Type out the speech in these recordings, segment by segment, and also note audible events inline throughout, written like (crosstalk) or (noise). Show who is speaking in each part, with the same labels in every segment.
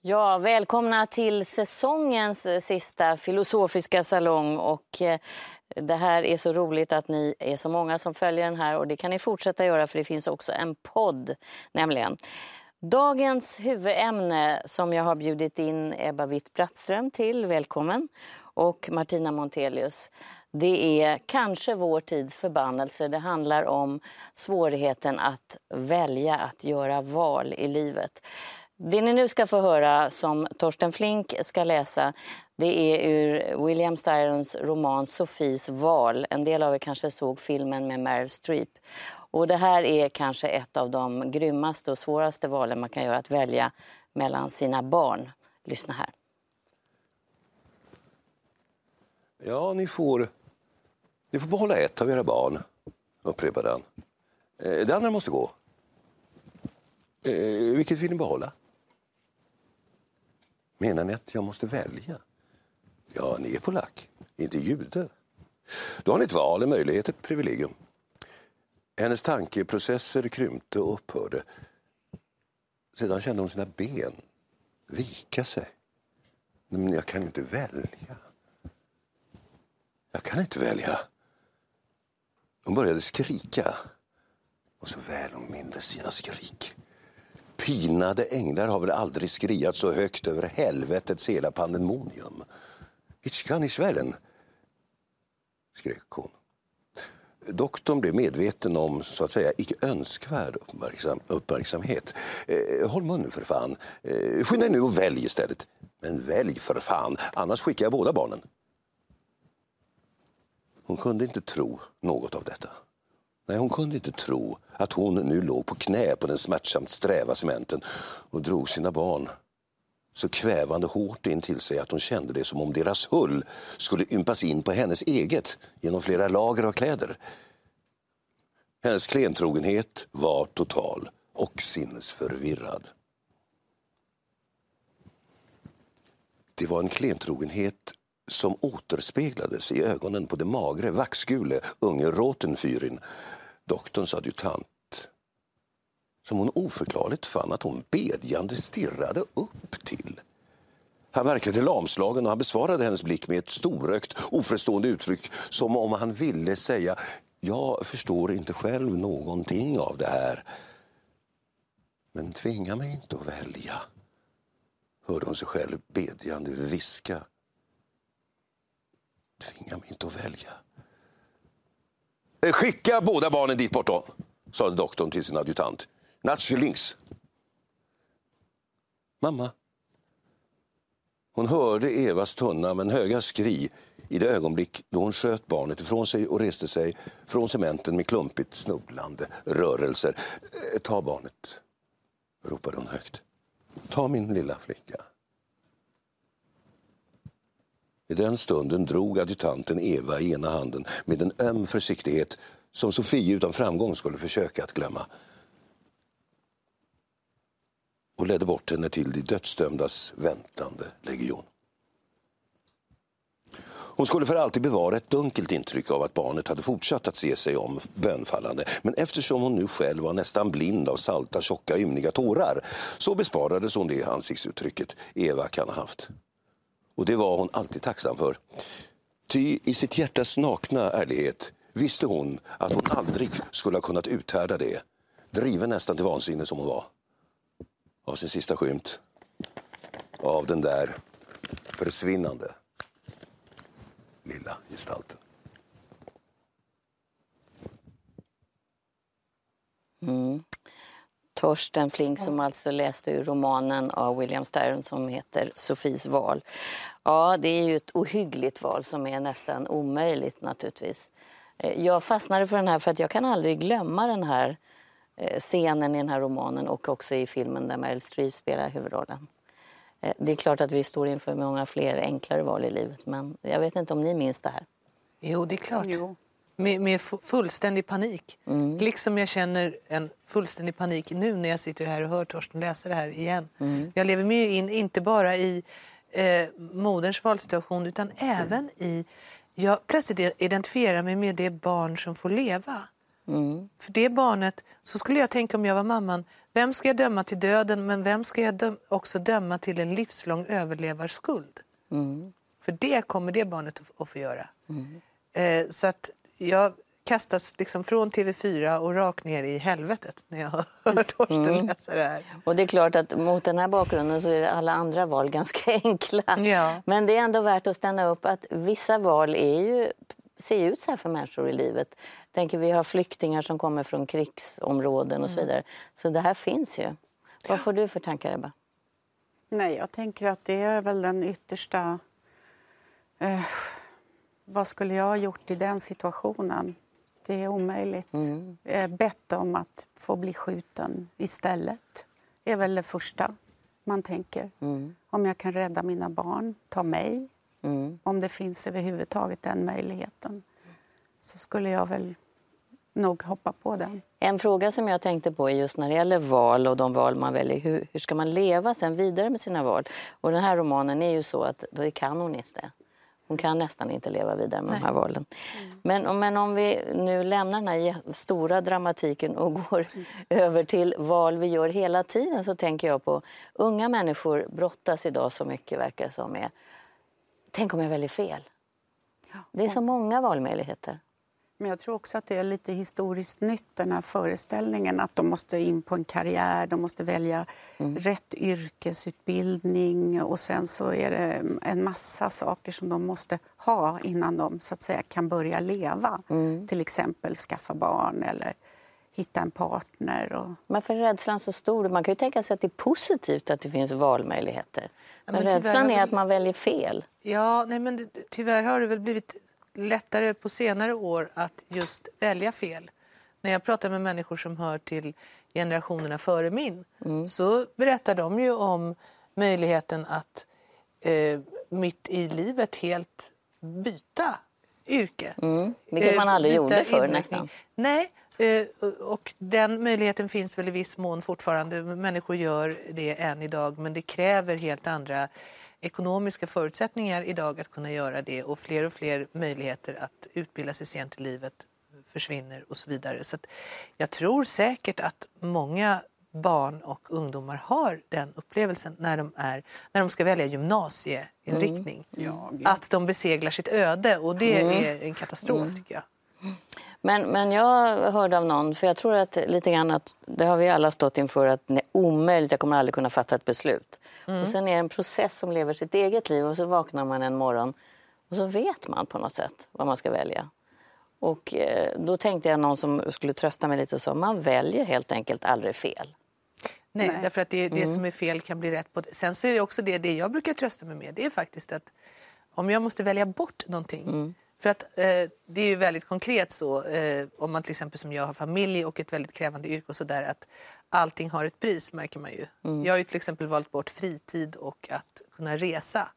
Speaker 1: Ja, välkomna till säsongens eh, sista filosofiska salong. Och eh, det här är så roligt att ni är så många som följer den här och det kan ni fortsätta göra för det finns också en podd nämligen. Dagens huvudämne som jag har bjudit in Ebba Witt-Brattström till, välkommen, och Martina Montelius. Det är kanske vår tids förbannelse. Det handlar om svårigheten att välja, att göra val i livet. Det ni nu ska få höra, som Torsten Flink ska läsa, det är ur William Styrons roman Sofies val. En del av er kanske såg filmen med Meryl Streep. Och det här är kanske ett av de grymmaste och svåraste valen man kan göra, att välja mellan sina barn. Lyssna här.
Speaker 2: Ja, ni får, ni får behålla ett av era barn, upprepade han. Eh, det andra måste gå. Eh, vilket vill ni behålla? Menar ni att jag måste välja? Ja, ni är polack, inte jude. Då har ni ett val, en möjlighet, ett privilegium. Hennes tankeprocesser krympte och upphörde. Sedan kände hon sina ben vika sig. Men jag kan ju inte välja. Jag kan inte välja. Hon började skrika. Och så väl hon mindes sina skrik. Pinade änglar har väl aldrig skriat så högt över helvetets hela pandemonium. Ich kann nicht wählen, skrek hon. Doktorn blev medveten om så att säga icke önskvärd uppmärksam, uppmärksamhet. Eh, håll munnen för fan. Eh, skynda er nu och välj istället. Men välj för fan, annars skickar jag båda barnen. Hon kunde inte tro något av detta. Nej, hon kunde inte tro att hon nu låg på knä på den smärtsamt sträva cementen och drog sina barn så kvävande hårt in till sig att hon kände det som om deras hull skulle ympas in på hennes eget genom flera lager av kläder. Hennes klentrogenhet var total och sinnesförvirrad. Det var en klentrogenhet som återspeglades i ögonen på det magre, vaxgule unge Rotenfyrin, doktorns adjutant som hon oförklarligt fann att hon bedjande stirrade upp till. Han verkade lamslagen och han besvarade hennes blick med ett storögt, oförstående uttryck som om han ville säga jag förstår inte själv någonting av det här. Men tvinga mig inte att välja, hörde hon sig själv bedjande viska. Tvinga mig inte att välja. Eh, skicka båda barnen dit bort då, sade doktorn till sin adjutant. Natsch links. Mamma. Hon hörde Evas tunna men höga skri i det ögonblick då hon sköt barnet ifrån sig och reste sig från cementen med klumpigt snubblande rörelser. Eh, ta barnet, ropade hon högt. Ta min lilla flicka. I den stunden drog adjutanten Eva i ena handen med en öm försiktighet som Sofie utan framgång skulle försöka att glömma och ledde bort henne till de dödsdömdas väntande legion. Hon skulle för alltid bevara ett dunkelt intryck av att barnet hade fortsatt att se sig om bönfallande. Men eftersom hon nu själv var nästan blind av salta, tjocka, ymniga tårar så besparades hon det ansiktsuttrycket Eva kan ha haft. Och det var hon alltid tacksam för. Ty i sitt hjärtas nakna ärlighet visste hon att hon aldrig skulle ha kunnat uthärda det, driven nästan till vansinne som hon var av sin sista skymt av den där försvinnande lilla gestalten. Mm.
Speaker 1: Torsten Flink som alltså läste ur romanen av William Styron som heter Sofies val. Ja, det är ju ett ohyggligt val som är nästan omöjligt naturligtvis. Eh, jag fastnade för den här för att jag kan aldrig glömma den här eh, scenen i den här romanen och också i filmen där Meryl Streep spelar huvudrollen. Eh, det är klart att vi står inför många fler enklare val i livet men jag vet inte om ni minns det här?
Speaker 3: Jo, det är klart. Jo. Med, med fullständig panik. Mm. Liksom jag känner en fullständig panik nu när jag sitter här och hör Torsten läsa det här igen. Mm. Jag lever mig in, inte bara i eh, moderns valsituation utan även i... Jag plötsligt identifierar mig med det barn som får leva. Mm. För det barnet, så skulle jag tänka om jag var mamman, vem ska jag döma till döden men vem ska jag döm också döma till en livslång överlevarskuld? Mm. För det kommer det barnet att, att få göra. Mm. Eh, så att jag kastas liksom från TV4 och rakt ner i helvetet när jag (laughs) hör Torsten mm. läsa det här.
Speaker 1: Och det är klart att mot den här bakgrunden så är alla andra val ganska (laughs) enkla. Ja. Men det är ändå värt att stanna upp att vissa val är ju, ser ut så här för människor i livet. Tänker vi har flyktingar som kommer från krigsområden och så mm. vidare. Så det här finns ju. Vad får du för tankar Ebba?
Speaker 4: Nej, jag tänker att det är väl den yttersta... Eh, vad skulle jag ha gjort i den situationen? Det är omöjligt. Mm. Eh, bett om att få bli skjuten istället är väl det första man tänker. Mm. Om jag kan rädda mina barn, ta mig. Mm. Om det finns överhuvudtaget den möjligheten så skulle jag väl nog hoppa på den.
Speaker 1: En fråga som jag tänkte på är just när det gäller val och de val man väljer. Hur, hur ska man leva sen vidare med sina val? Och den här romanen är ju så att då kan hon inte. Hon kan nästan inte leva vidare med Nej. de här valen. Mm. Men, men om vi nu lämnar den här stora dramatiken och går mm. (laughs) över till val vi gör hela tiden så tänker jag på unga människor brottas idag så mycket verkar som med Tänk om jag väljer fel? Det är så många valmöjligheter.
Speaker 4: Men jag tror också att det är lite historiskt nytt, den här föreställningen att de måste in på en karriär, de måste välja mm. rätt yrkesutbildning och sen så är det en massa saker som de måste ha innan de så att säga kan börja leva. Mm. Till exempel skaffa barn eller hitta en partner. Och...
Speaker 1: Varför är rädslan så stor? Man kan ju tänka sig att det är positivt att det finns valmöjligheter. Men, men rädslan är att man väljer fel.
Speaker 3: Ja, nej men tyvärr har det väl blivit lättare på senare år att just välja fel. När jag pratar med människor som hör till generationerna före min mm. så berättar de ju om möjligheten att eh, mitt i livet helt byta yrke.
Speaker 1: Mm. Vilket man aldrig eh, gjorde förr nästan.
Speaker 3: Nej, eh, och den möjligheten finns väl i viss mån fortfarande. Människor gör det än idag men det kräver helt andra ekonomiska förutsättningar idag att kunna göra det och fler och fler möjligheter att utbilda sig sent i livet försvinner och så vidare. Så jag tror säkert att många barn och ungdomar har den upplevelsen när de, är, när de ska välja gymnasieinriktning. Mm. Ja, att de beseglar sitt öde och det mm. är en katastrof mm. tycker jag.
Speaker 1: Men, men jag hörde av någon, för jag tror att lite grann att det har vi alla stått inför att det är omöjligt, jag kommer aldrig kunna fatta ett beslut. Mm. Och sen är det en process som lever sitt eget liv och så vaknar man en morgon och så vet man på något sätt vad man ska välja. Och eh, då tänkte jag någon som skulle trösta mig lite och sa man väljer helt enkelt aldrig fel.
Speaker 3: Nej, Nej. därför att det, det mm. som är fel kan bli rätt. På det. Sen så är det också det, det jag brukar trösta mig med, det är faktiskt att om jag måste välja bort någonting mm för att eh, det är ju väldigt konkret så, eh, om man till exempel som jag har familj och ett väldigt krävande yrke och sådär, att allting har ett pris märker man ju. Mm. Jag har ju till exempel valt bort fritid och att kunna resa.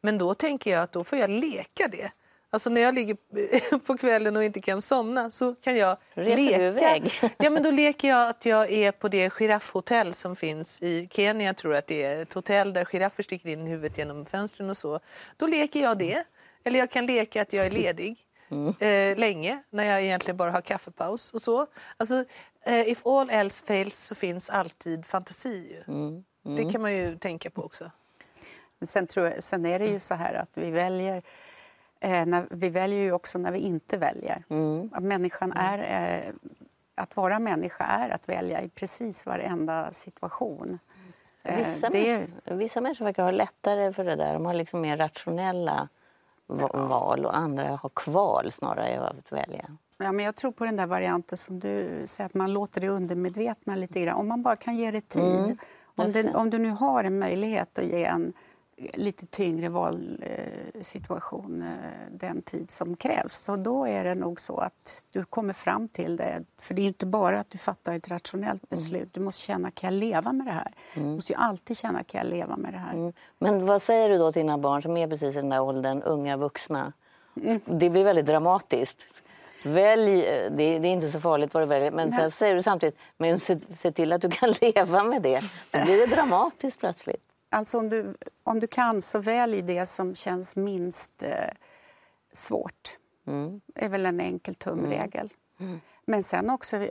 Speaker 3: Men då tänker jag att då får jag leka det. Alltså när jag ligger (laughs) på kvällen och inte kan somna så kan jag
Speaker 1: Reser
Speaker 3: leka.
Speaker 1: Du iväg? (laughs)
Speaker 3: Ja, men då leker jag att jag är på det giraffhotell som finns i Kenya. Jag tror att det är ett hotell där giraffer sticker in huvudet genom fönstren och så. Då leker jag det. Eller jag kan leka att jag är ledig mm. eh, länge när jag egentligen bara har kaffepaus och så. Alltså, eh, if all else fails så finns alltid fantasi. Mm. Mm. Det kan man ju tänka på också.
Speaker 4: Sen, tror jag, sen är det ju så här att vi väljer eh, när, vi väljer ju också när vi inte väljer. Mm. Att människan mm. är... Eh, att vara människa är att välja i precis varenda situation.
Speaker 1: Vissa, det... människor, vissa människor verkar ha lättare för det där. De har liksom mer rationella val och andra har kval snarare av att välja.
Speaker 4: Ja, men jag tror på den där varianten som du säger, att man låter det undermedvetna lite grann. Om man bara kan ge det tid. Mm. Om, det, om, du nu har en möjlighet att ge en lite tyngre valsituation eh, den tid som krävs. Så då är det nog så att du kommer fram till det. För det är inte bara att du fattar ett rationellt mm. beslut. Du måste känna, kan jag leva med det här? Mm. Du måste ju alltid känna, kan jag leva med det här? Mm.
Speaker 1: Men vad säger du då till dina barn som är precis i den där åldern, unga vuxna? Mm. Det blir väldigt dramatiskt. Välj, det, det, är inte så farligt vad du väljer, men sen säger du samtidigt men se, se, till att du kan (laughs) leva med det. Då blir det dramatiskt plötsligt.
Speaker 4: Alltså om du, om du kan, så välj det som känns minst eh, svårt. Mm. Det är väl en enkel tumregel. Mm. Mm. Men sen också,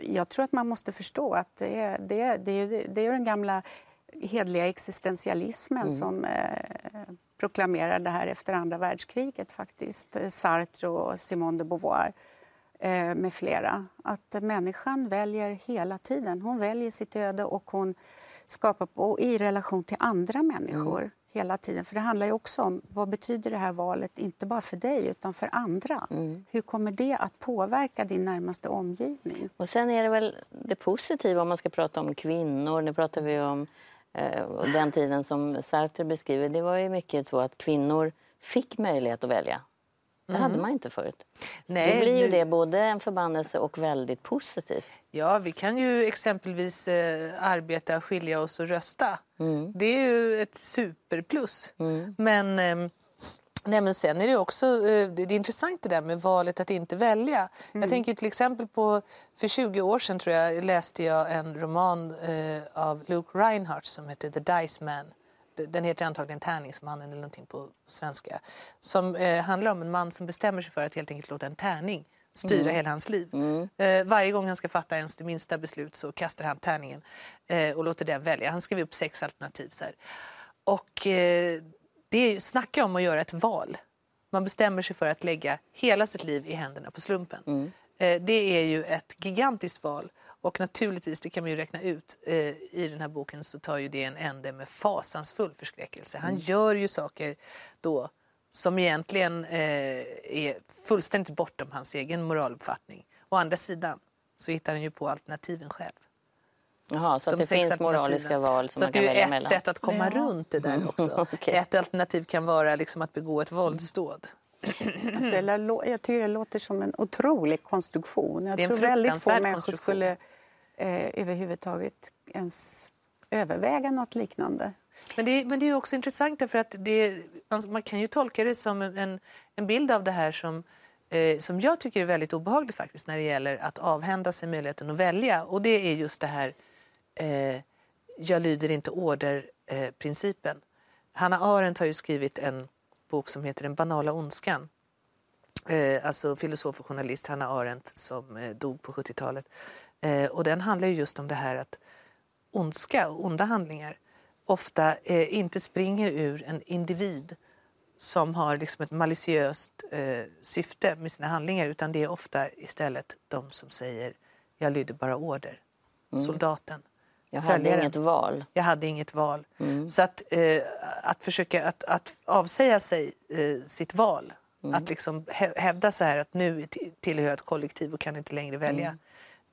Speaker 4: jag tror att man måste förstå att det är, det är, det är, det är den gamla hedliga existentialismen mm. som eh, proklamerar det här efter andra världskriget faktiskt. Sartre och Simone de Beauvoir eh, med flera. Att människan väljer hela tiden. Hon väljer sitt öde och hon skapar på, i relation till andra människor mm. hela tiden. För det handlar ju också om vad betyder det här valet, inte bara för dig utan för andra. Mm. Hur kommer det att påverka din närmaste omgivning?
Speaker 1: Och sen är det väl det positiva om man ska prata om kvinnor. Nu pratar vi om eh, den tiden som Sartre beskriver. Det var ju mycket så att kvinnor fick möjlighet att välja. Det mm. hade man inte förut. Nej, Då blir ju nu... det både en förbannelse och väldigt positivt.
Speaker 3: Ja, vi kan ju exempelvis eh, arbeta, skilja oss och rösta. Mm. Det är ju ett superplus. Mm. Men, eh, nej, men sen är det också eh, det är intressant det där med valet att inte välja. Jag mm. tänker till exempel på, för 20 år sedan tror jag, läste jag en roman eh, av Luke Reinhardt som heter The Dice Man den heter antagligen Tärningsmannen eller någonting på svenska. Som eh, handlar om en man som bestämmer sig för att helt enkelt låta en tärning styra mm. hela hans liv. Mm. Eh, varje gång han ska fatta ens det minsta beslut så kastar han tärningen eh, och låter den välja. Han skriver upp sex alternativ. Så här. Och eh, det är, snacka om att göra ett val. Man bestämmer sig för att lägga hela sitt liv i händerna på slumpen. Mm. Eh, det är ju ett gigantiskt val. Och naturligtvis, det kan man ju räkna ut, eh, i den här boken så tar ju det en ände med fasansfull förskräckelse. Han mm. gör ju saker då som egentligen eh, är fullständigt bortom hans egen moraluppfattning. Å andra sidan så hittar han ju på alternativen själv.
Speaker 1: Jaha, så De det finns moraliska val som
Speaker 3: så
Speaker 1: man kan
Speaker 3: välja
Speaker 1: mellan?
Speaker 3: Det är ett sätt att komma ja. runt det där också. (laughs) okay. Ett alternativ kan vara liksom att begå ett våldsdåd.
Speaker 4: Alltså, jag tycker det låter som en otrolig konstruktion. Jag tror väldigt få människor skulle eh, överhuvudtaget ens överväga något liknande.
Speaker 3: Men det, men det är också intressant därför att det, alltså, man kan ju tolka det som en, en bild av det här som, eh, som jag tycker är väldigt obehagligt faktiskt när det gäller att avhända sig möjligheten att välja. Och det är just det här eh, jag lyder inte order-principen. Eh, Hanna Arendt har ju skrivit en bok som heter Den banala ondskan. Eh, alltså filosof och journalist Hanna Arendt som eh, dog på 70-talet. Eh, och den handlar ju just om det här att ondska och onda handlingar ofta eh, inte springer ur en individ som har liksom ett maliciöst eh, syfte med sina handlingar utan det är ofta istället de som säger jag lyder bara order. Mm. Soldaten.
Speaker 1: Jag hade följaren. inget val.
Speaker 3: Jag hade inget val. Mm. Så att, eh, att försöka att, att avsäga sig eh, sitt val, mm. att liksom hävda så här att nu tillhör jag ett kollektiv och kan inte längre välja. Mm.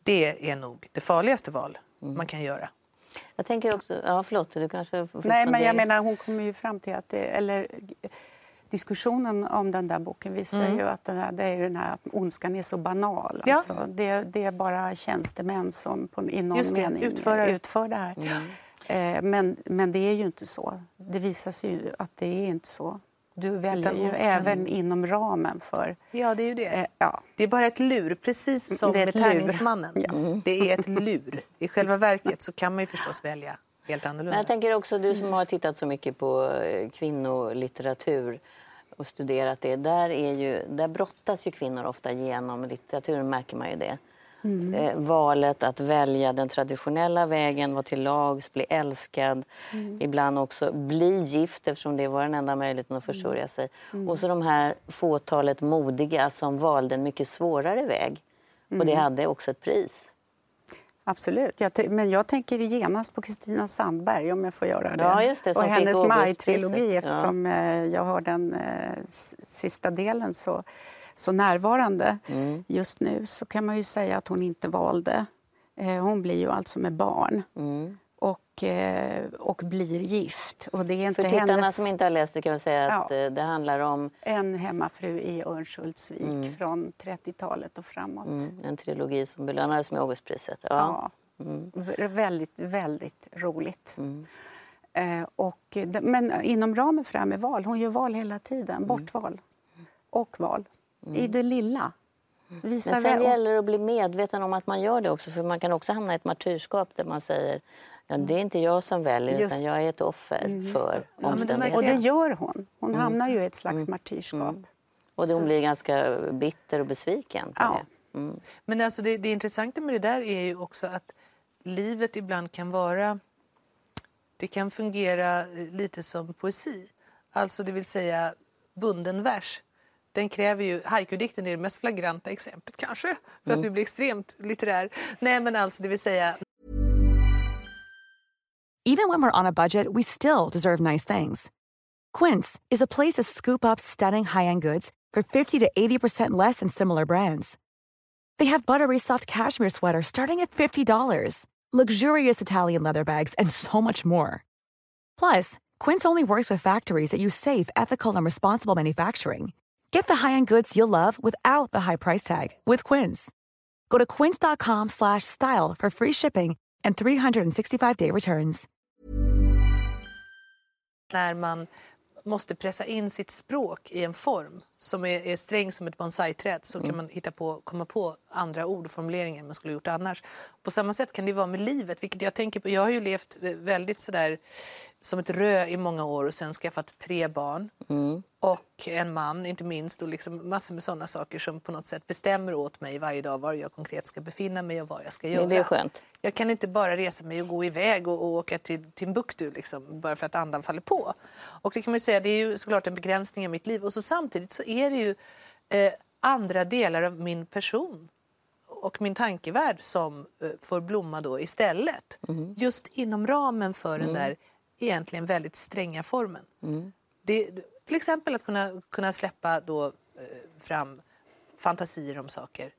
Speaker 3: Det är nog det farligaste val mm. man kan göra.
Speaker 1: Jag tänker också, ja förlåt, du kanske
Speaker 4: Nej men jag menar hon kommer ju fram till att det, eller diskussionen om den där boken visar mm. ju att den här, det är den här ondskan är så banal. Ja. Alltså. Det, det, är bara tjänstemän som på, i någon det, mening utför, utför det här. Mm. Eh, men, men det är ju inte så. Det visar sig ju att det är inte så. Du väljer ju även inom ramen för...
Speaker 3: Ja, det är ju det. Eh, ja. Det är bara ett lur, precis som med tärningsmannen. Ja. Mm. Det är ett lur. I själva verket så kan man ju förstås välja helt annorlunda.
Speaker 1: Men jag tänker också, du som har tittat så mycket på eh, kvinnolitteratur och studerat det. Där, är ju, där brottas ju kvinnor ofta genom litteraturen, märker man ju det. Mm. Eh, valet att välja den traditionella vägen, vara till lags, bli älskad. Mm. Ibland också bli gift eftersom det var den enda möjligheten att försörja sig. Mm. Och så de här fåtalet modiga som valde en mycket svårare väg. Och det mm. hade också ett pris.
Speaker 4: Absolut. Jag men jag tänker genast på Kristina Sandberg om jag får göra det.
Speaker 1: Ja, det
Speaker 4: och hennes Maj-trilogi eftersom ja. Eh, jag har den eh, sista delen så så närvarande mm. just nu så kan man ju säga att hon inte valde. Eh, hon blir ju alltså med barn. Mm. och, eh, och blir gift. Och det är inte
Speaker 1: För tittarna
Speaker 4: hennes...
Speaker 1: som inte har läst det kan vi säga att ja. Eh, det handlar om...
Speaker 4: En hemmafru i Örnsköldsvik mm. från 30-talet och framåt. Mm,
Speaker 1: en trilogi som belönades med Augustpriset. Ja.
Speaker 4: ja. Mm. Väldigt, väldigt roligt. Mm. Och, men inom ramen för det här med val, hon gör val hela tiden, bortval och val. I det lilla.
Speaker 1: Visa Men sen gäller det att bli medveten om att man gör det också. För man kan också hamna i ett martyrskap där man säger Ja, det är inte jag som väljer, Just. utan jag är ett offer mm. för ja, omständigheterna.
Speaker 4: Och det gör hon. Hon mm. hamnar ju i ett slags mm. martyrskap. Mm.
Speaker 1: Och hon blir ganska bitter och besviken.
Speaker 4: ja.
Speaker 3: Mm. Men alltså det, det intressanta med det där är ju också att livet ibland kan vara... Det kan fungera eh, lite som poesi. Alltså det vill säga bunden vers den kräver ju, haiku-dikten är det mest flagranta exemplet kanske, för mm. att du blir extremt litterär. Nej men alltså det vill säga...
Speaker 5: Even when we're on a budget we still deserve nice things. Quince is a place to scoop up stunning high-end goods for 50 to 80% less than similar brands. They have buttery soft cashmere sweaters starting at $50, luxurious Italian leather bags and so much more. Plus, Quince only works with factories that use safe, ethical and responsible manufacturing. Get the high-end goods you'll love without the high price tag with Quince. Go to quince.com slash style for free shipping and 365-day returns.
Speaker 3: När man måste pressa in sitt språk i en form som är, är sträng som ett bonsai-träd så mm. kan man hitta på, komma på andra ord och formuleringar man skulle gjort annars. På samma sätt kan det vara med livet, vilket jag tänker på. Jag har ju levt väldigt sådär som ett rö i många år och sen skaffat tre barn. Mm. Och en man, inte minst. Och liksom massor med sådana saker som på något sätt bestämmer åt mig varje dag var jag konkret ska befinna mig och vad jag ska göra.
Speaker 1: Det är skönt.
Speaker 3: Jag kan inte bara resa mig och gå iväg och, och åka till Timbuktu liksom, bara för att andan faller på. Och det kan man säga, det är ju såklart en begränsning av mitt liv. Och så samtidigt så är det ju eh, andra delar av min person och min tankevärld som eh, får blomma då istället. Mm. Just inom ramen för mm. den där egentligen väldigt stränga formen. Mm. Det, till exempel att kunna, kunna släppa då, eh, fram fantasier om saker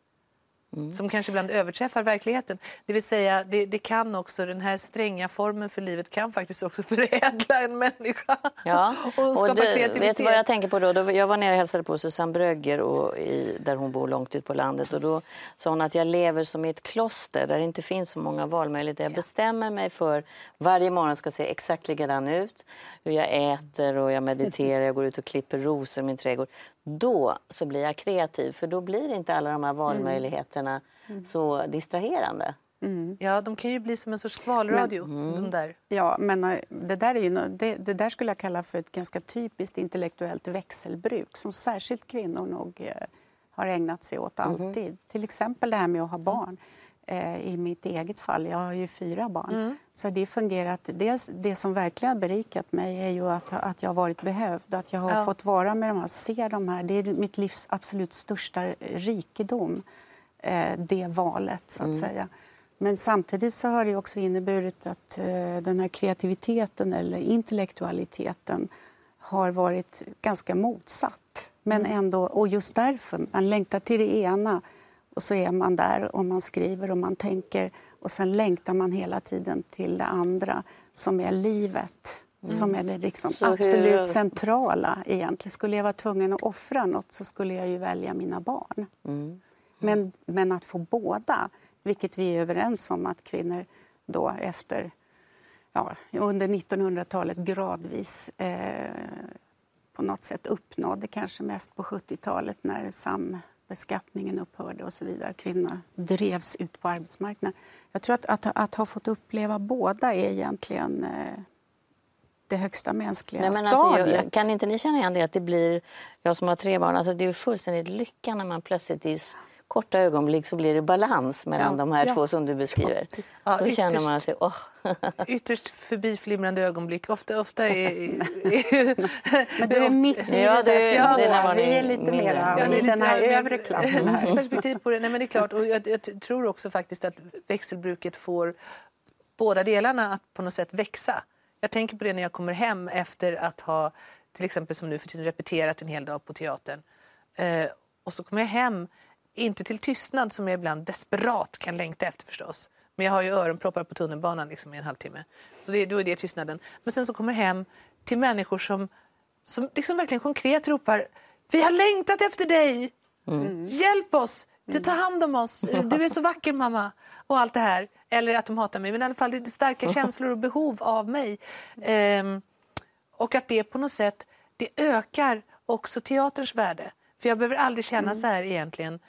Speaker 3: Mm. som kanske ibland överträffar verkligheten. Det vill säga, det, det, kan också, den här stränga formen för livet kan faktiskt också (laughs) förädla en människa
Speaker 1: ja. (laughs)
Speaker 3: och skapa
Speaker 1: och du,
Speaker 3: kreativitet.
Speaker 1: Vet du vad jag tänker på då? Jag var nere och hälsade på Susanne Brögger och i, där hon bor långt ut på landet och då sa hon att jag lever som i ett kloster där det inte finns så många valmöjligheter. Jag bestämmer mig för varje morgon ska se exakt likadan ut. Hur jag äter och jag mediterar, jag går ut och klipper rosor i min trädgård. Då så blir jag kreativ för då blir inte alla de här valmöjligheterna mm. så distraherande.
Speaker 3: Mm. Ja, de kan ju bli som en sorts skvalradio. Men, de där.
Speaker 4: Ja, men eh, det där, är ju, det, det, där skulle jag kalla för ett ganska typiskt intellektuellt växelbruk som särskilt kvinnor nog eh, har ägnat sig åt mm. alltid. Mm. Till exempel det här med att ha barn. Eh, I mitt eget fall, jag har ju fyra barn. Mm. Så det fungerat, dels, det som verkligen har berikat mig är ju att, att jag har varit behövd. Att jag har ja. fått vara med de här, se de här. Det är mitt livs absolut största rikedom, eh, det valet så att mm. säga. Men samtidigt så har det också inneburit att eh, den här kreativiteten eller intellektualiteten har varit ganska motsatt. Men mm. ändå, och just därför, man längtar till det ena och så är man där och man skriver och man tänker och sen längtar man hela tiden till det andra som är livet. Mm. Som är det liksom absolut hur... centrala egentligen. Skulle jag vara tvungen att offra något så skulle jag ju välja mina barn. Mm. Men, men att få båda, vilket vi är överens om att kvinnor då efter ja, under 1900-talet gradvis eh, på något sätt uppnådde, kanske mest på 70-talet när sam beskattningen upphörde och så vidare. Kvinnor drevs ut på arbetsmarknaden. Jag tror att, att, att ha fått uppleva båda är egentligen eh, det högsta mänskliga Nej, men stadiet. Alltså,
Speaker 1: jag, kan inte ni känna igen det att det blir, jag som har tre barn, alltså det är fullständigt lycka när man plötsligt i korta ögonblick så blir det balans mellan ja, de här ja. två som du beskriver. Ja, Då ytterst, känner man sig... Oh. (laughs)
Speaker 3: ytterst förbiflimrande ögonblick. Ofta, ofta är... (laughs)
Speaker 4: Men du är mitt i ja, det, det, ja, det är Vi är lite mer ja, i den här övre klassen. Här.
Speaker 3: Perspektiv på det. Nej, men det är klart. Och jag, jag tror också faktiskt att växelbruket får båda delarna att på något sätt växa. Jag tänker på det när jag kommer hem efter att ha till exempel som nu för tiden repeterat en hel dag på teatern. Eh, och så kommer jag hem inte till tystnad som jag ibland desperat kan längta efter förstås. Men jag har ju öronproppar på tunnelbanan liksom i en halvtimme. Så det, då är det tystnaden. Men sen så kommer hem till människor som, som liksom verkligen konkret ropar Vi har längtat efter dig! Mm. Hjälp oss! Du tar hand om oss! (laughs) Du är så vacker mamma! Och allt det här. Eller att de hatar mig, men i alla fall det är starka (laughs) känslor och behov av mig. Um, och att det på något sätt det ökar också teaterns värde. För jag behöver aldrig känna mm. så här egentligen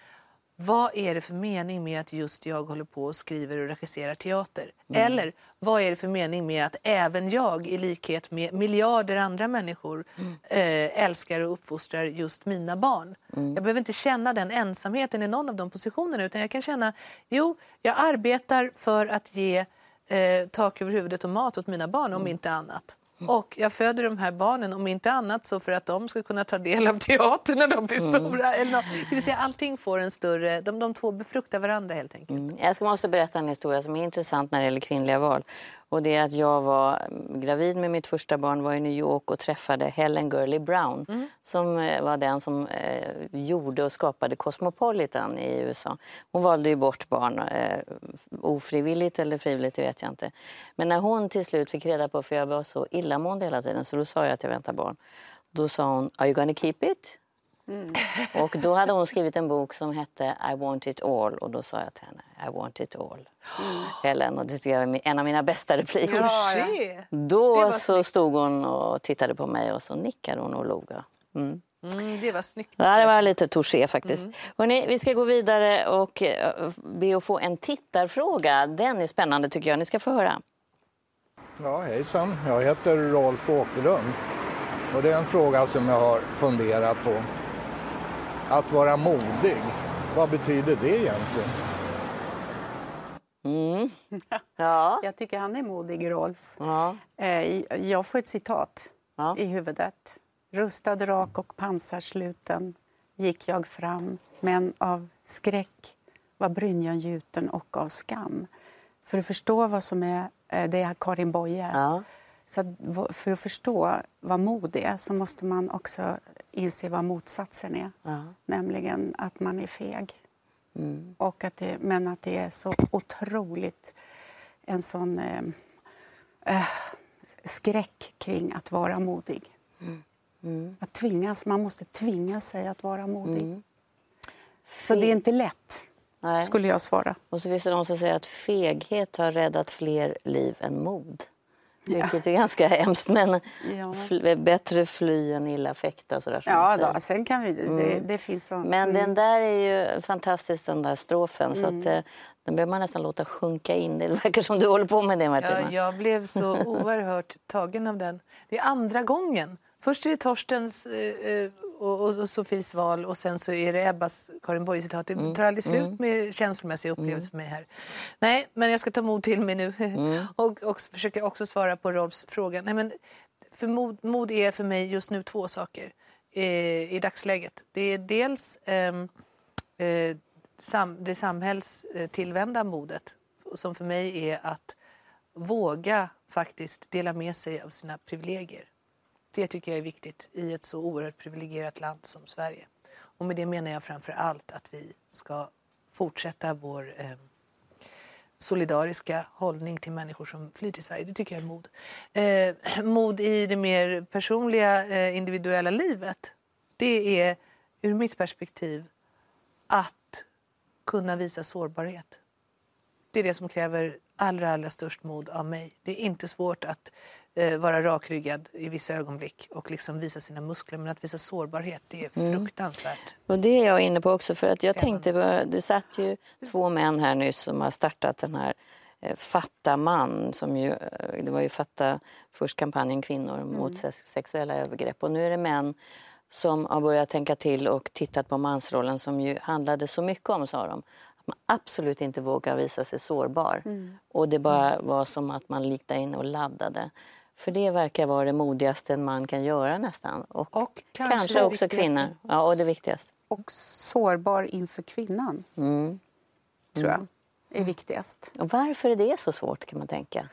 Speaker 3: vad är det för mening med att just jag håller på och skriver och regisserar teater? Mm. Eller vad är det för mening med att även jag, i likhet med miljarder andra människor, mm. äh, älskar och uppfostrar just mina barn? Mm. Jag behöver inte känna den ensamheten i någon av de positionerna utan jag kan känna, jo, jag arbetar för att ge eh, tak över huvudet och mat åt mina barn, om mm. inte annat. Och jag föder de här barnen, om inte annat så för att de ska kunna ta del av teatern när de blir mm. stora. Eller Det vill säga allting får en större... De, de två befruktar varandra helt enkelt. Mm.
Speaker 1: Jag måste berätta en historia som är intressant när det gäller kvinnliga val. Och det är att jag var gravid med mitt första barn, var i New York och träffade Helen Gurley Brown mm. som eh, var den som eh, gjorde och skapade Cosmopolitan i USA. Hon valde ju bort barn, eh, ofrivilligt eller frivilligt, vet jag inte. Men när hon till slut fick reda på, för jag var så illamående hela tiden, så då sa jag att jag väntar barn. Då sa hon, are you gonna keep it? Mm. Och då hade hon skrivit en bok som hette I want it all och då sa jag till henne I want it all. Mm. Helen, och det tycker jag är en av mina bästa repliker.
Speaker 3: Ja, ja.
Speaker 1: Då så stod hon och tittade på mig och så nickade hon och log.
Speaker 3: Mm. Mm, det var snyggt.
Speaker 1: Ja, det var lite touché faktiskt. Mm. Hörrni, vi ska gå vidare och eh, be att få en tittarfråga. Den är spännande tycker jag. Ni ska få höra.
Speaker 6: Ja, hejsan. Jag heter Rolf Åkerlund. Och det är en fråga som jag har funderat på. Att vara modig, vad betyder det egentligen?
Speaker 4: Mm. (laughs) Ja. Jag tycker han är modig, Rolf. Ja. Eh, jag får ett citat ja. i huvudet. Rustad, rak och pansarsluten gick jag fram men av skräck var brynjan gjuten och av skam. För att förstå vad som är, eh, det är Karin Boye. Ja. Så för att förstå vad mod är så måste man också inse vad motsatsen är. Ja. Nämligen att man är feg. Mm. Och att det, men att det är så otroligt en sån eh, äh, skräck kring att vara modig. Mm. Mm. Att tvingas, man måste tvinga sig att vara modig. Mm. Så det är inte lätt, Nej. skulle jag svara.
Speaker 1: Och så finns det de som säger att feghet har räddat fler liv än mod. Vilket ja. är ganska hemskt. Men ja. fl bättre fly än illa fäkta. Sådär,
Speaker 4: ja, då, sen kan vi, mm. det, det finns så.
Speaker 1: Men mm. den där är ju fantastisk, den där strofen. Mm. Så att, mm. den behöver man nästan låta sjunka in. Det verkar som du håller på med det, Martina.
Speaker 3: Ja, jag blev så (laughs) oerhört tagen av den. Det är andra gången. Först är det Torstens eh, eh och, och, och Sofies val och sen så är det Ebbas Karin Boye-citat. Det mm. tar aldrig slut mm. med känslomässiga upplevelser för mig här. Nej, men jag ska ta mod till mig nu mm. (laughs) och, och försöka också svara på Rolfs fråga. Nej, men för mod, mod är för mig just nu två saker eh, i dagsläget. Det är dels ehm, eh, sam, det samhällstillvända modet som för mig är att våga faktiskt dela med sig av sina privilegier. Det tycker jag är viktigt i ett så oerhört privilegierat land som Sverige. Och med det menar jag framför allt att vi ska fortsätta vår eh, solidariska hållning till människor som flyr till Sverige. Det tycker jag är mod. Eh, mod i det mer personliga, eh, individuella livet. Det är ur mitt perspektiv att kunna visa sårbarhet. Det är det som kräver allra, allra störst mod av mig. Det är inte svårt att eh, vara rakryggad i vissa ögonblick och liksom visa sina muskler. Men att visa sårbarhet, det är mm. fruktansvärt.
Speaker 1: Och det är jag inne på också. För att jag tänkte, det satt ju två män här nyss som har startat den här eh, Fatta man, som ju, eh, det var ju Fatta först kampanjen Kvinnor mm. mot sexuella övergrepp. Och nu är det män som har börjat tänka till och tittat på mansrollen som ju handlade så mycket om, sa de, att man absolut inte vågar visa sig sårbar. Mm. Och det bara var som att man där inne och laddade. För det verkar vara det modigaste en man kan göra nästan. Och, och kanske, kanske också kvinnan. Ja, och det viktigaste.
Speaker 4: Och sårbar inför kvinnan, mm. tror jag, mm. är viktigast.
Speaker 1: Och varför är det så svårt kan man tänka?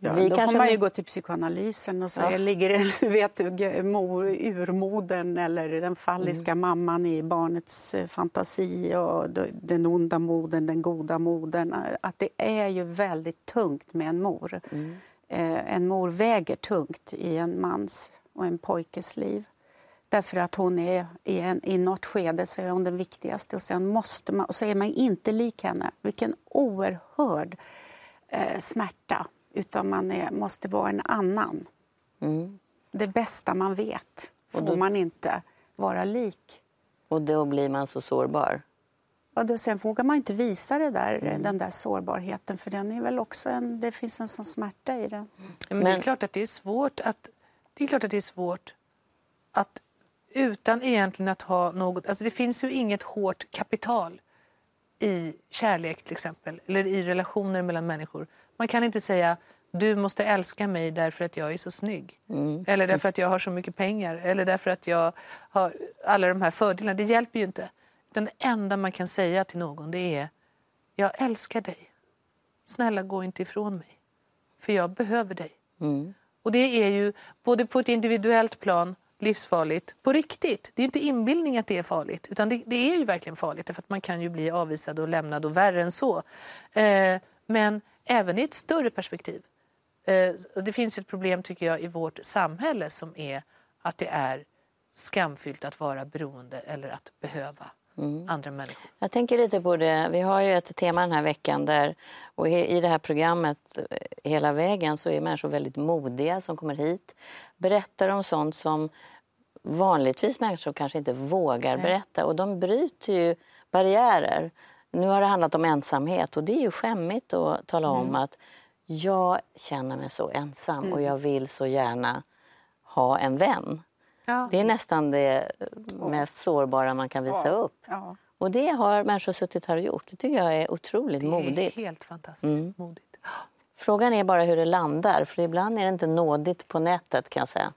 Speaker 4: Ja, då får man ju gå till psykoanalysen och så ja. ligger (laughs) vet du, mor, urmodern eller den falliska mm. mamman i barnets eh, fantasi och den onda modern, den goda modern. Att det är ju väldigt tungt med en mor. Mm. Eh, en mor väger tungt i en mans och en pojkes liv. Därför att hon är i, en, i något skede så är hon den viktigaste och sen måste man, och så är man inte lik henne. Vilken oerhörd eh, smärta utan man är, måste vara en annan. Mm. Det bästa man vet får då, man inte vara lik.
Speaker 1: Och då blir man så sårbar?
Speaker 4: Och då, sen vågar man inte visa det där, mm. den där sårbarheten för den är väl också en, det finns en sån smärta i den.
Speaker 3: Men, det är klart att det är svårt att, det är klart att, det är svårt att utan egentligen att ha något... Alltså det finns ju inget hårt kapital i kärlek till exempel, eller i relationer mellan människor. Man kan inte säga du måste älska mig därför att jag är så snygg. Mm. Eller därför att jag har så mycket pengar. Eller därför att jag har alla de här fördelarna. Det hjälper ju inte. Det enda man kan säga till någon det är jag älskar dig. Snälla gå inte ifrån mig. För jag behöver dig. Mm. Och det är ju både på ett individuellt plan livsfarligt på riktigt. Det är inte inbildning att det är farligt, utan det, det, är ju verkligen farligt för att man kan ju bli avvisad och lämnad och värre än så. Eh, men även i ett större perspektiv. Eh, det finns ett problem tycker jag i vårt samhälle som är att det är skamfyllt att vara beroende eller att behöva mm. andra människor.
Speaker 1: Jag tänker lite på det. Vi har ju ett tema den här veckan där och i det här programmet eh, hela vägen så är människor väldigt modiga som kommer hit. Berättar om sånt som vanligtvis människor kanske inte vågar Nej. berätta och de bryter ju barriärer. Nu har det handlat om ensamhet och det är ju skämmigt att tala om mm. att jag känner mig så ensam mm. och jag vill så gärna ha en vän. Ja. Det är nästan det mest sårbara man kan visa ja. upp. Ja. Och det har människor suttit här och gjort. Det tycker jag är otroligt modigt. Det
Speaker 3: är helt fantastiskt mm. modigt.
Speaker 1: Frågan är bara hur det landar, för ibland är det inte nådigt på nätet kan jag säga.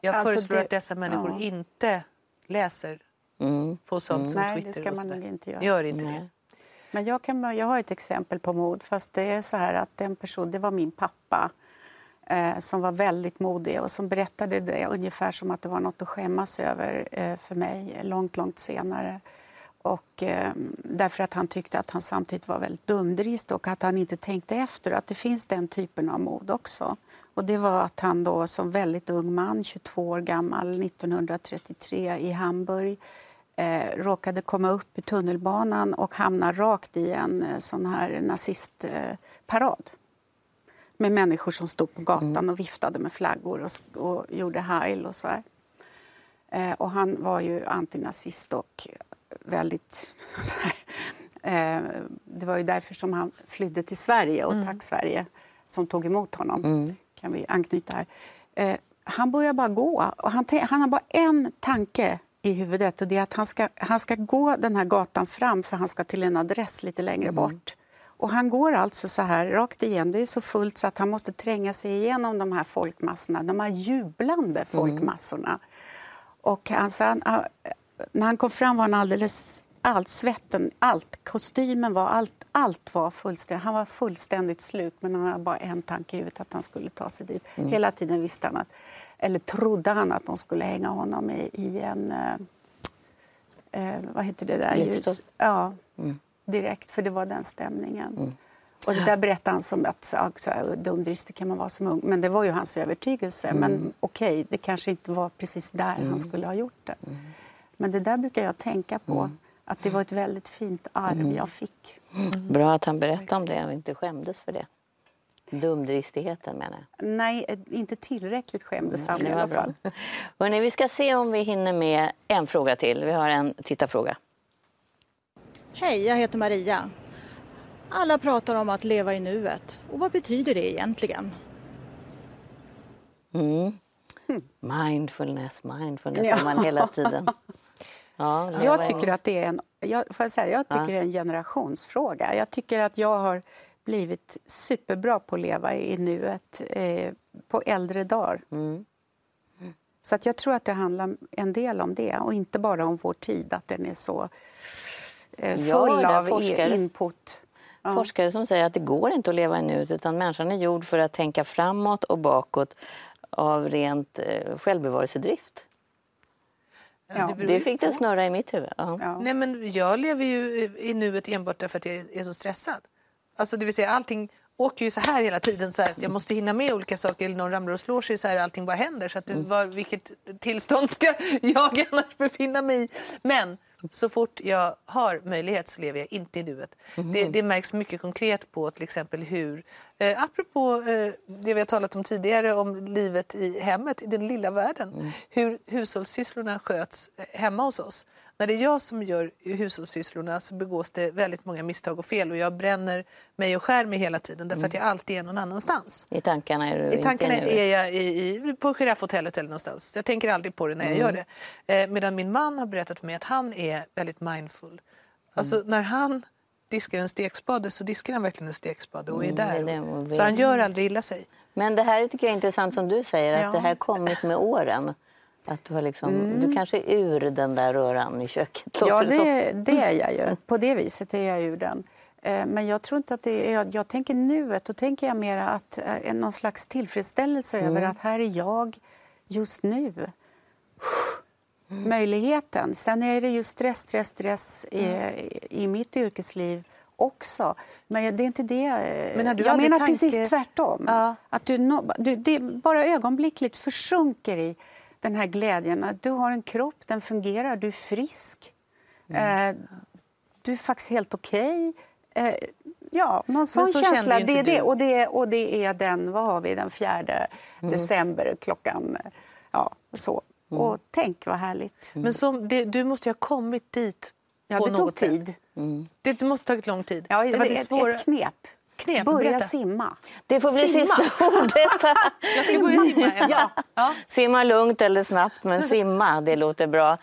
Speaker 3: Jag alltså föreslår det... att dessa människor inte läser mm. på sånt mm. som
Speaker 4: Nej,
Speaker 3: Twitter.
Speaker 4: Nej, det ska man nog inte göra.
Speaker 3: Gör inte Nej. det.
Speaker 4: Men jag, kan, jag har ett exempel på mod, fast det är så här att den person, det var min pappa eh, som var väldigt modig och som berättade det ungefär som att det var något att skämmas över eh, för mig långt, långt senare. Och, eh, därför att han tyckte att han samtidigt var väldigt dumdrist och att han inte tänkte efter att det finns den typen av mod också. Och det var att han då som väldigt ung man, 22 år gammal, 1933 i Hamburg eh, råkade komma upp i tunnelbanan och hamna rakt i en eh, sån här nazistparad med människor som stod på gatan mm. och viftade med flaggor och, och gjorde heil och så här. Eh, och han var ju antinazist och väldigt... (laughs) eh, det var ju därför som han flydde till Sverige och mm. tack Sverige som tog emot honom. Mm. kan vi anknyta här. Eh, han börjar bara gå. Och han, han har bara en tanke i huvudet och det är att han ska, han ska gå den här gatan fram för han ska till en adress lite längre mm. bort. Och han går alltså så här rakt igen. Det är så fullt så att han måste tränga sig igenom de här folkmassorna, de här jublande mm. folkmassorna. Mm. Och alltså, han, när han kom fram var han alldeles allt, svetten, allt, kostymen var, allt, allt var fullständigt. Han var fullständigt slut men han hade bara en tanke i huvudet att han skulle ta sig dit. Mm. Hela tiden visste han att, eller trodde han att de skulle hänga honom i, i en, eh, eh vad heter det där? Ljus. Ja, mm. Direkt för det var den stämningen. Mm. Och det där berättade han som att så här, dumdristig kan man vara som ung. Men det var ju hans övertygelse. Mm. Men okej, okay, det kanske inte var precis där han mm. skulle ha gjort det. Mm. Men det där brukar jag tänka på. Mm. Att det var ett väldigt fint arv mm. jag fick.
Speaker 1: Mm. Bra att han berättade om det och inte skämdes för det. Dumdristigheten menar jag.
Speaker 4: Nej, inte tillräckligt skämdes han i alla fall.
Speaker 1: Hörrni, vi ska se om vi hinner med en fråga till. Vi har en tittarfråga.
Speaker 7: Hej, jag heter Maria. Alla pratar om att leva i nuet. Och vad betyder det egentligen?
Speaker 1: Mm. (laughs) Mindfulness, mindfulness ja. man hela tiden.
Speaker 4: Ja, jag tycker att det är en, jag, får säga, jag tycker ja. det är en generationsfråga. Jag tycker att jag har blivit superbra på att leva i nuet eh, på äldre dagar. Mm. Så att jag tror att det handlar en del om det och inte bara om vår tid, att den är så full ja, av forskare, input.
Speaker 1: ja. forskare som säger att det går inte att leva i nuet utan människan är gjord för att tänka framåt och bakåt av rent eh, självbevarelsedrift. Ja. Det fick det snurra i mitt huvud. Ja.
Speaker 3: Nej, men jag lever ju i nuet enbart därför att jag är så stressad. Alltså, det vill säga, allting åker ju så här hela tiden. Så här, jag måste hinna med olika saker. Eller någon ramlar och slår sig så här allting bara händer. Så att mm. var, vilket tillstånd ska (laughs) jag annars befinna mig i? Men så fort jag har möjlighet så lever jag inte i nuet. Mm. Det, det, märks mycket konkret på till exempel hur, eh, apropå eh, det vi har talat om tidigare om livet i hemmet, i den lilla världen, mm. hur hushållssysslorna sköts eh, hemma hos oss. När det är jag som gör hushållssysslorna så begås det väldigt många misstag och fel och jag bränner mig och skär mig hela tiden därför mm. att jag alltid är någon annanstans.
Speaker 1: I tankarna är du
Speaker 3: I tankarna inte är jag i, i, på giraffhotellet eller någonstans. Jag tänker aldrig på det när jag mm. gör det. Eh, medan min man har berättat för mig att han är väldigt mindful. Alltså mm. när han diskar en stekspade så diskar han verkligen en stekspade och är mm, där. Så han gör aldrig illa sig.
Speaker 1: Men det här tycker jag är intressant som du säger, att ja. det här kommit med åren. Att du, har liksom, mm. du kanske är ur den där röran i köket?
Speaker 4: Ja, det, (laughs) det, är jag ju. På det viset är jag ur den. Eh, men jag tror inte att det är... Jag tänker nuet. Då tänker jag mer att eh, någon slags tillfredsställelse mm. över att här är jag just nu. Mm. Möjligheten. Sen är det ju stress, stress, stress i, mm. i mitt yrkesliv också. Men det är inte det. Men jag menar tanke... precis tvärtom. Ja. Att du, du, det bara ögonblickligt försjunker i den här glädjen. Att du har en kropp, den fungerar, du är frisk. Mm. Eh, du är faktiskt helt okej. Okay. Eh, ja, någon sån så känsla. Det är det. Och, det, och det är den, vad har vi, den 4 mm. december klockan... Ja, så. Mm. Och tänk vad härligt.
Speaker 3: Men så, det, du måste ju ha kommit dit
Speaker 4: Ja, det tog tid.
Speaker 3: Mm. Det måste ha tagit lång tid.
Speaker 4: Ja, det, det, det svåra... ett knep knep. Börja Berätta. simma.
Speaker 1: Det får bli simma. sista (laughs) ordet.
Speaker 3: Jag ska börja (laughs) simma.
Speaker 1: ja. ja. Simma lugnt eller snabbt, men (laughs) simma, det låter bra.